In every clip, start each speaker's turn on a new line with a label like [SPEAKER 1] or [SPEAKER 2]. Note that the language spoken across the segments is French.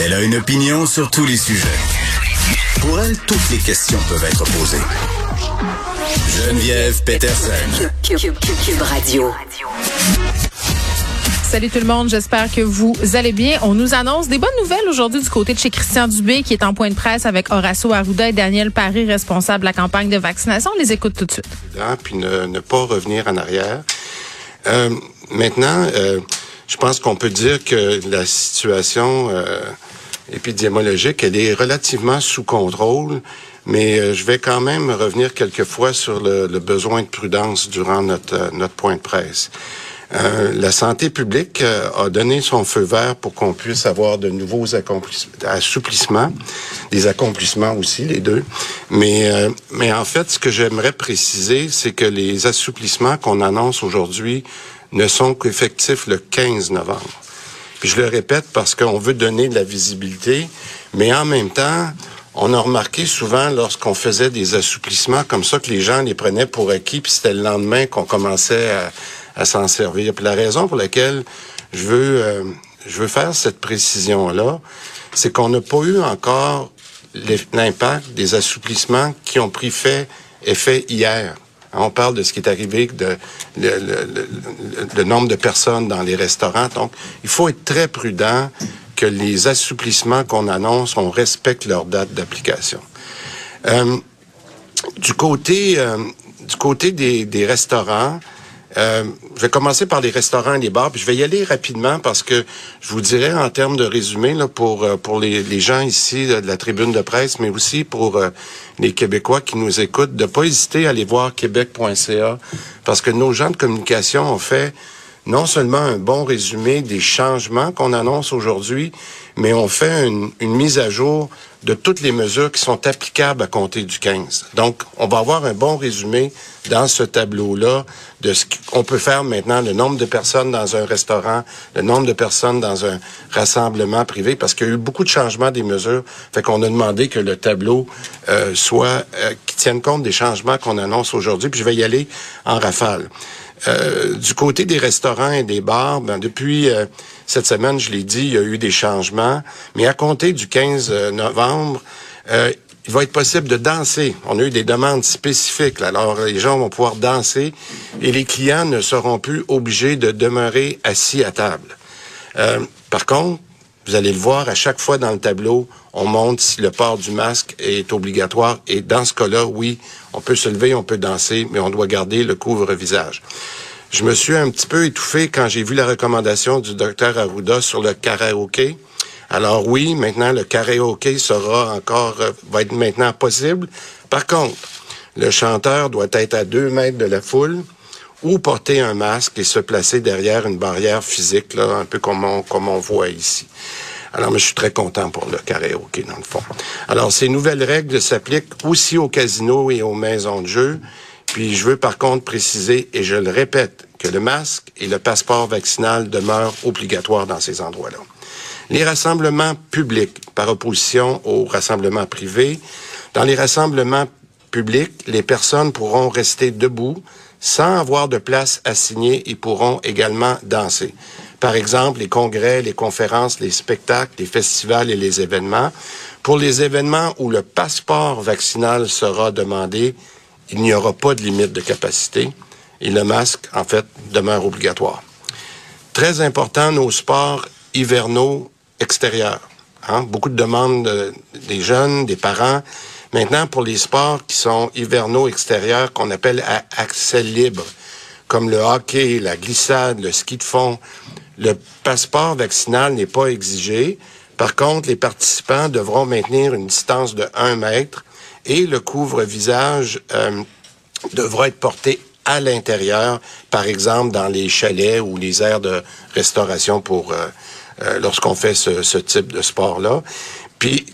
[SPEAKER 1] Elle a une opinion sur tous les sujets. Pour elle, toutes les questions peuvent être posées. Geneviève Peterson.
[SPEAKER 2] Cube, Radio.
[SPEAKER 3] Salut tout le monde, j'espère que vous allez bien. On nous annonce des bonnes nouvelles aujourd'hui du côté de chez Christian Dubé qui est en point de presse avec Horacio Arruda et Daniel Paris, responsable de la campagne de vaccination. On les écoute tout de suite.
[SPEAKER 4] Puis ne, pas revenir en arrière. Euh, maintenant, euh, je pense qu'on peut dire que la situation euh, épidémiologique, elle est relativement sous contrôle, mais euh, je vais quand même revenir quelquefois sur le, besoin de prudence durant notre, euh, notre point de presse. Euh, la santé publique a donné son feu vert pour qu'on puisse avoir de nouveaux assouplissements, des accomplissements aussi, les deux. Mais, mais en fait, ce que j'aimerais préciser, c'est que les assouplissements qu'on annonce aujourd'hui ne sont qu'effectifs le 15 novembre. Puis je le répète parce qu'on veut donner de la visibilité, mais en même temps, on a remarqué souvent lorsqu'on faisait des assouplissements comme ça que les gens les prenaient pour acquis, puis c'était le lendemain qu'on commençait à, s'en servir. Puis la raison pour laquelle je veux, euh, je veux faire cette précision-là, c'est qu'on n'a pas eu encore l'impact des assouplissements qui ont pris fait effet hier. On parle de ce qui est arrivé, de le, nombre de personnes dans les restaurants. Donc, il faut être très prudent que les assouplissements qu'on annonce, on respecte leur date d'application. Euh, du côté euh, du côté des, des restaurants, euh, je vais commencer par les restaurants et les bars, puis je vais y aller rapidement parce que je vous dirais en termes de résumé là, pour euh, pour les, les gens ici de la tribune de presse, mais aussi pour euh, les Québécois qui nous écoutent, de pas hésiter à aller voir québec.ca parce que nos gens de communication ont fait non seulement un bon résumé des changements qu'on annonce aujourd'hui, mais on fait une, une, mise à jour de toutes les mesures qui sont applicables à compter du 15. Donc, on va avoir un bon résumé dans ce tableau-là de ce qu'on peut faire maintenant, le nombre de personnes dans un restaurant, le nombre de personnes dans un rassemblement privé, parce qu'il y a eu beaucoup de changements des mesures. Fait qu'on a demandé que le tableau euh, soit euh, qui tienne compte des changements qu'on annonce aujourd'hui. Puis je vais y aller en rafale. Euh, du côté des restaurants et des bars, ben, depuis euh, cette semaine, je l'ai dit, il y a eu des changements, mais à compter du 15 euh, novembre, il va être possible de danser. On a eu des demandes spécifiques. Alors, les gens vont pouvoir danser et les clients ne seront plus obligés de demeurer assis à table. par contre, vous allez le voir, à chaque fois dans le tableau, on montre si le port du masque est obligatoire. Et dans ce cas-là, oui, on peut se lever, on peut danser, mais on doit garder le couvre-visage. Je me suis un petit peu étouffé quand j'ai vu la recommandation du docteur Arruda sur le karaoké. Alors oui, maintenant, le karaoké sera encore, euh, va être maintenant possible. Par contre, le chanteur doit être à deux mètres de la foule ou porter un masque et se placer derrière une barrière physique, là, un peu comme on, comme on voit ici. Alors, je suis très content pour le karaoké, dans le fond. Alors, ces nouvelles règles s'appliquent aussi aux casinos et aux maisons de jeu. Puis, je veux par contre préciser, et je le répète, que le masque et le passeport vaccinal demeurent obligatoires dans ces endroits-là. Les rassemblements publics, par opposition aux rassemblements privés, dans les rassemblements publics, les personnes pourront rester debout, sans avoir de place assignée, ils pourront également danser. Par exemple, les congrès, les conférences, les spectacles, les festivals et les événements. Pour les événements où le passeport vaccinal sera demandé, il n'y aura pas de limite de capacité et le masque, en fait, demeure obligatoire. Très important, nos sports hivernaux extérieurs. Hein? Beaucoup de demandes des jeunes, des parents. Maintenant, pour les sports qui sont hivernaux extérieurs, qu'on appelle à accès libre, comme le hockey, la glissade, le ski de fond, le passeport vaccinal n'est pas exigé. Par contre, les participants devront maintenir une distance de 1 mètre et le couvre-visage euh, devra être porté à l'intérieur, par exemple dans les chalets ou les aires de restauration pour euh, euh, lorsqu'on fait ce, ce, type de sport-là. Puis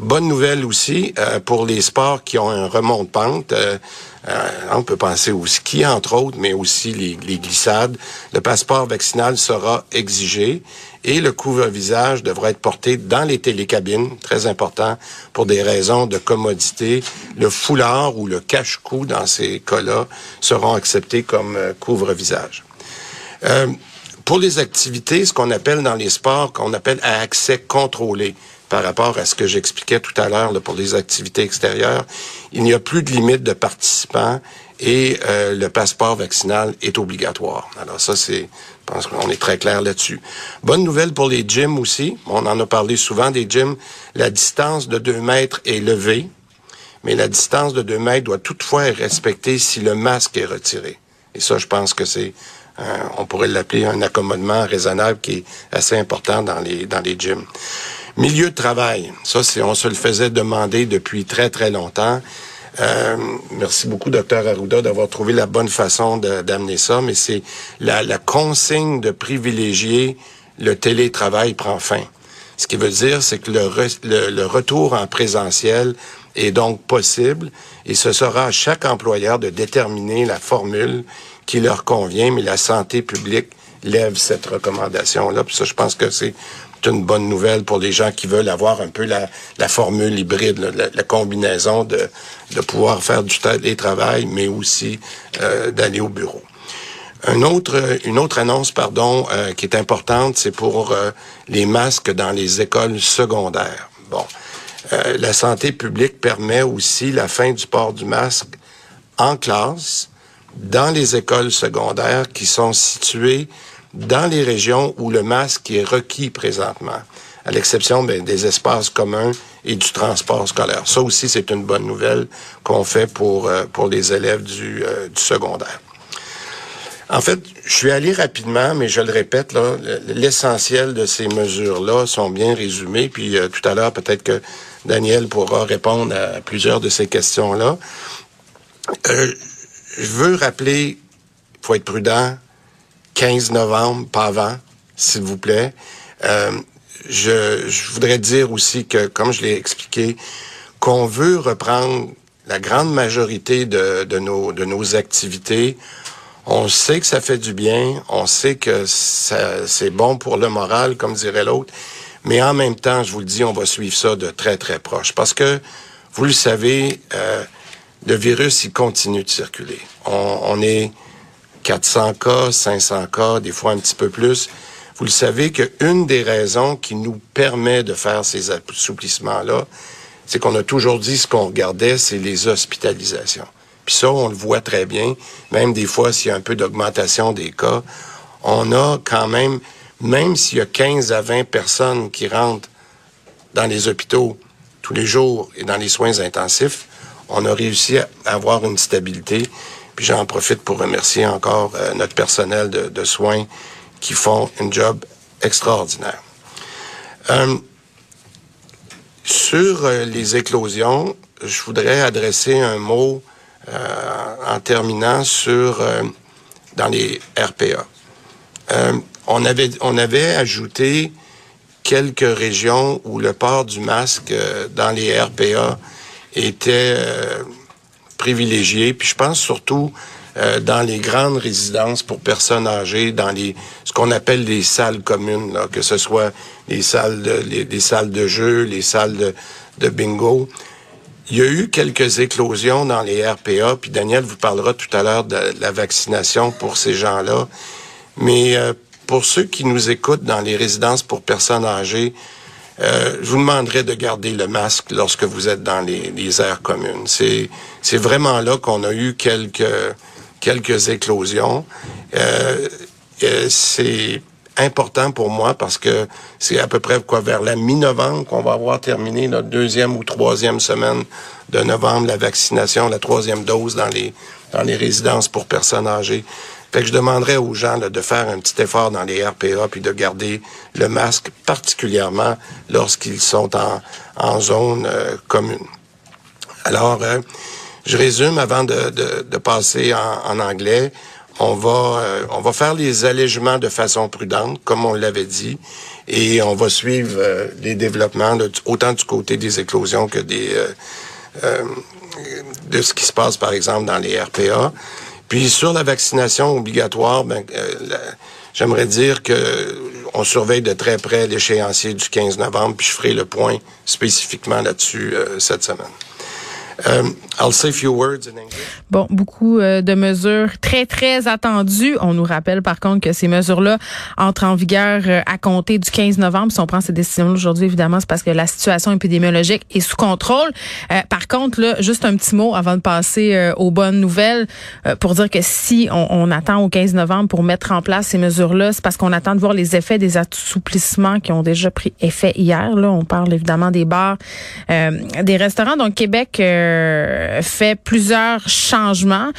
[SPEAKER 4] Bonne nouvelle aussi euh, pour les sports qui ont un remont de pente. Euh, euh, on peut penser au ski, entre autres, mais aussi les, les, glissades. Le passeport vaccinal sera exigé et le couvre-visage devra être porté dans les télécabines, très important pour des raisons de commodité. Le foulard ou le cache-cou dans ces cas-là seront acceptés comme couvre-visage. pour les activités, ce qu'on appelle dans les sports, qu'on appelle à accès contrôlé, par rapport à ce que j'expliquais tout à l'heure pour les activités extérieures. Il n'y a plus de limite de participants et euh, le passeport vaccinal est obligatoire. Alors ça, c'est, je pense qu'on est très clair là-dessus. Bonne nouvelle pour les gyms aussi. On en a parlé souvent des gyms. La distance de deux mètres est levée, mais la distance de deux mètres doit toutefois être respectée si le masque est retiré. Et ça, je pense que c'est, on pourrait l'appeler un accommodement raisonnable qui est assez important dans les dans les gyms. Milieu de travail, ça, c'est, on se le faisait demander depuis très, très longtemps. Euh, merci beaucoup, docteur Arruda, d'avoir trouvé la bonne façon d'amener ça, mais c'est la, la, consigne de privilégier le télétravail prend fin. Ce qui veut dire, c'est que le, le, le, retour en présentiel est donc possible et ce sera à chaque employeur de déterminer la formule qui leur convient, mais la santé publique lève cette recommandation-là. Puis ça, je pense que c'est une bonne nouvelle pour les gens qui veulent avoir un peu la, formule hybride, la, combinaison de, de pouvoir faire du télétravail, mais aussi euh, d'aller au bureau. Un autre, une autre annonce, pardon, euh, qui est importante, c'est pour euh, les masques dans les écoles secondaires. Bon, la santé publique permet aussi la fin du port du masque en classe dans les écoles secondaires qui sont situées dans les régions où le masque est requis présentement, à l'exception ben, des espaces communs et du transport scolaire. Ça aussi, c'est une bonne nouvelle qu'on fait pour, euh, pour les élèves du, euh, du secondaire. En fait, je suis allé rapidement, mais je le répète, l'essentiel de ces mesures-là sont bien résumées. Puis euh, tout à l'heure, peut-être que Daniel pourra répondre à plusieurs de ces questions-là. Euh, je veux rappeler, faut être prudent, 15 novembre, pas avant, s'il vous plaît. Euh, je, je, voudrais dire aussi que, comme je l'ai expliqué, qu'on veut reprendre la grande majorité de, de, nos, de nos activités. On sait que ça fait du bien, on sait que c'est bon pour le moral, comme dirait l'autre, mais en même temps, je vous le dis, on va suivre ça de très, très proche. Parce que, vous le savez, euh, le virus, il continue de circuler. On, est 400 cas, 500 cas, des fois un petit peu plus. Vous le savez qu'une des raisons qui nous permet de faire ces assouplissements-là, c'est qu'on a toujours dit ce qu'on regardait, c'est les hospitalisations. Puis ça, on le voit très bien. Même des fois, s'il y a un peu d'augmentation des cas, on a quand même, même s'il y a 15 à 20 personnes qui rentrent dans les hôpitaux tous les jours et dans les soins intensifs, on a réussi à avoir une stabilité. Puis j'en profite pour remercier encore euh, notre personnel de, soins qui font un job extraordinaire. Euh, sur euh, les éclosions, je voudrais adresser un mot en terminant sur dans les RPA. on avait on avait ajouté quelques régions où le port du masque dans les RPA était privilégié. Puis je pense surtout euh, dans les grandes résidences pour personnes âgées, dans les ce qu'on appelle les salles communes, là, que ce soit les salles de, les, les salles de jeu, les salles de, de, bingo. Il y a eu quelques éclosions dans les RPA, puis Daniel vous parlera tout à l'heure de la vaccination pour ces gens-là. Mais euh, pour ceux qui nous écoutent dans les résidences pour personnes âgées, euh, je vous demanderai de garder le masque lorsque vous êtes dans les, les aires communes. C'est, c'est vraiment là qu'on a eu quelques, quelques éclosions. Euh, euh, c'est important pour moi parce que c'est à peu près quoi vers la mi-novembre qu'on va avoir terminé notre deuxième ou troisième semaine de novembre la vaccination, la troisième dose dans les dans les résidences pour personnes âgées. Fait que je demanderais aux gens là, de faire un petit effort dans les RPA puis de garder le masque, particulièrement lorsqu'ils sont en, en zone euh, commune. Alors, euh, je résume avant de, de, de passer en, en, anglais. on va, euh, on va faire les allègements de façon prudente, comme on l'avait dit, et on va suivre euh, les développements autant du côté des éclosions que des de ce qui se passe, par exemple, dans les RPA. Puis sur la vaccination obligatoire, ben, j'aimerais dire que on surveille de très près l'échéancier du 15 novembre, puis je ferai le point spécifiquement là-dessus cette semaine. Um, I'll say few words in English.
[SPEAKER 3] Bon, beaucoup euh, de mesures très, très attendues. On nous rappelle par contre que ces mesures-là entrent en vigueur euh, à compter du 15 novembre. Si on prend ces décisions aujourd'hui, évidemment, c'est parce que la situation épidémiologique est sous contrôle. Euh, par contre, là, juste un petit mot avant de passer aux bonnes nouvelles pour dire que si on, on, attend au 15 novembre pour mettre en place ces mesures-là, c'est parce qu'on attend de voir les effets des assouplissements qui ont déjà pris effet hier. Là, on parle évidemment des bars, des restaurants. Donc, Québec euh, fait plusieurs changements,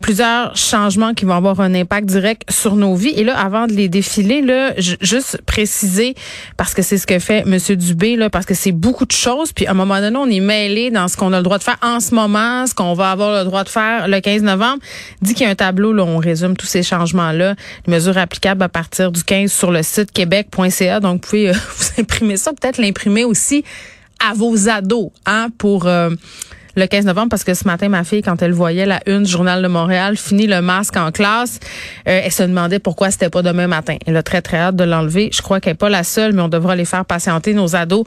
[SPEAKER 3] plusieurs changements qui vont avoir un impact direct sur nos vies. Et là, avant de les défiler, là, juste préciser parce que c'est ce que fait Monsieur Dubé là, parce que c'est beaucoup de choses. Puis à un moment donné, on est mêlé dans ce qu'on a le droit de faire en ce moment, ce qu'on va avoir le droit de faire le 15 novembre. Dit qu'il y a un tableau là, où on résume tous ces changements là, les mesures applicables à partir du 15 sur le site québec.ca. Donc, vous pouvez euh, vous imprimer ça, peut-être l'imprimer aussi à vos ados, hein, pour euh, le 15 novembre parce que ce matin, ma fille, quand elle voyait la une du Journal de Montréal, fini le masque en classe, euh, elle se demandait pourquoi c'était pas demain matin. Elle a très, très hâte de l'enlever. Je crois qu'elle n'est pas la seule, mais on devra les faire patienter, nos ados,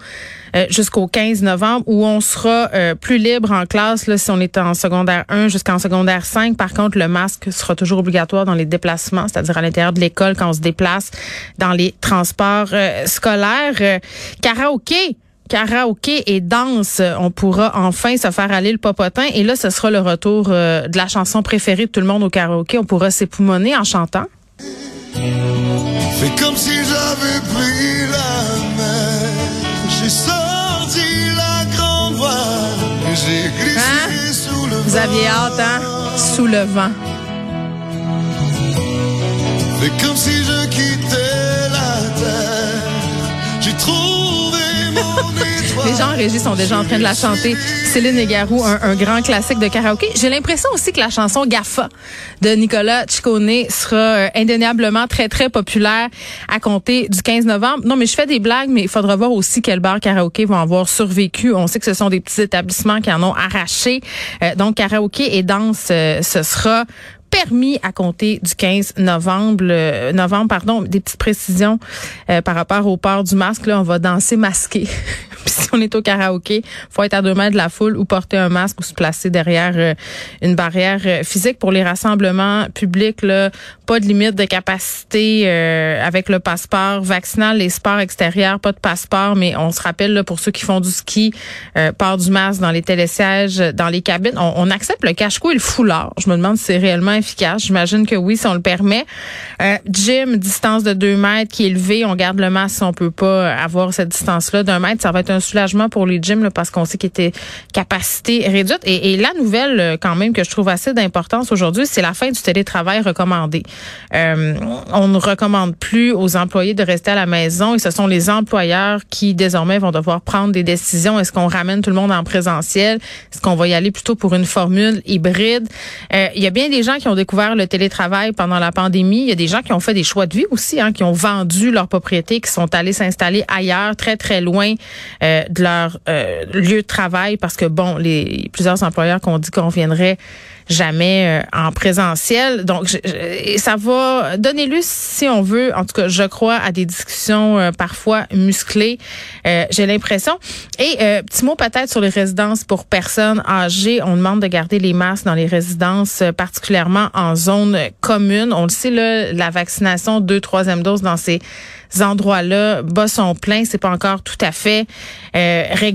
[SPEAKER 3] euh, jusqu'au 15 novembre où on sera euh, plus libre en classe là, si on est en secondaire 1 jusqu'en secondaire 5. Par contre, le masque sera toujours obligatoire dans les déplacements, c'est-à-dire à, l'intérieur de l'école quand on se déplace dans les transports scolaires. karaoké karaoké et danse, on pourra enfin se faire aller le popotin. Et là, ce sera le retour euh, de la chanson préférée de tout le monde au karaoké. On pourra s'époumoner en chantant.
[SPEAKER 2] C'est comme si j'avais pris la mer. J'ai sorti la grande voile. J'ai glissé hein? sous le
[SPEAKER 3] Vous aviez hâte, hein? Sous le vent.
[SPEAKER 2] C'est comme si je quittais la terre. J'ai trouvé
[SPEAKER 3] Les gens en régie sont déjà en train de la chanter. Céline et Garou, un, grand classique de karaoké. J'ai l'impression aussi que la chanson Gaffa de Nicolas Ciccone sera euh, indéniablement très, très populaire à compter du 15 novembre. Non, mais je fais des blagues, mais il faudra voir aussi quels bars karaoké vont avoir survécu. On sait que ce sont des petits établissements qui en ont arraché. Euh, donc, karaoké et danse, euh, ce sera permis à compter du 15 novembre. Novembre, pardon, des petites précisions euh, par rapport au port du masque. Là, on va danser masqué. Puis si on est au karaoké, faut être à deux mètres de la foule ou porter un masque ou se placer derrière euh, une barrière physique pour les rassemblements publics. Là, pas de limite de capacité avec le passeport vaccinal, les sports extérieurs, pas de passeport, mais on se rappelle là, pour ceux qui font du ski, port du masque dans les télésièges, dans les cabines. On, on accepte le cache-cou et le foulard. Je me demande si c'est réellement efficace. J'imagine que oui, si on le permet. Euh, gym, distance de 2 mètres qui est élevée. On garde le masque si on peut pas avoir cette distance-là d'un mètre. Ça va être soulagement pour les gyms parce qu'on sait qu'il était capacité réduite. Et, la nouvelle, euh, quand même, que je trouve assez d'importance aujourd'hui, c'est la fin du télétravail recommandé. Euh, on ne recommande plus aux employés de rester à la maison et ce sont les employeurs qui désormais vont devoir prendre des décisions. Est-ce qu'on ramène tout le monde en présentiel? Est-ce qu'on va y aller plutôt pour une formule hybride? Euh, il y a bien des gens qui ont découvert le télétravail pendant la pandémie. Il y a des gens qui ont fait des choix de vie aussi, hein, qui ont vendu leur propriété, qui sont allés s'installer ailleurs, très très loin euh, de leur euh, lieu de travail, parce que bon, les plusieurs employeurs qu'on dit qu'on viendrait jamais euh, en présentiel. Donc, ça va donner lieu, si on veut, en tout cas, je crois, à des discussions euh, parfois musclées. Euh, j'ai l'impression. Et petit mot peut-être sur les résidences pour personnes âgées. On demande de garder les masques dans les résidences, particulièrement en zone commune. On le sait, là, la vaccination, deux, troisième dose dans ces endroits-là, bas sont pleins. C'est pas encore tout à fait réglé.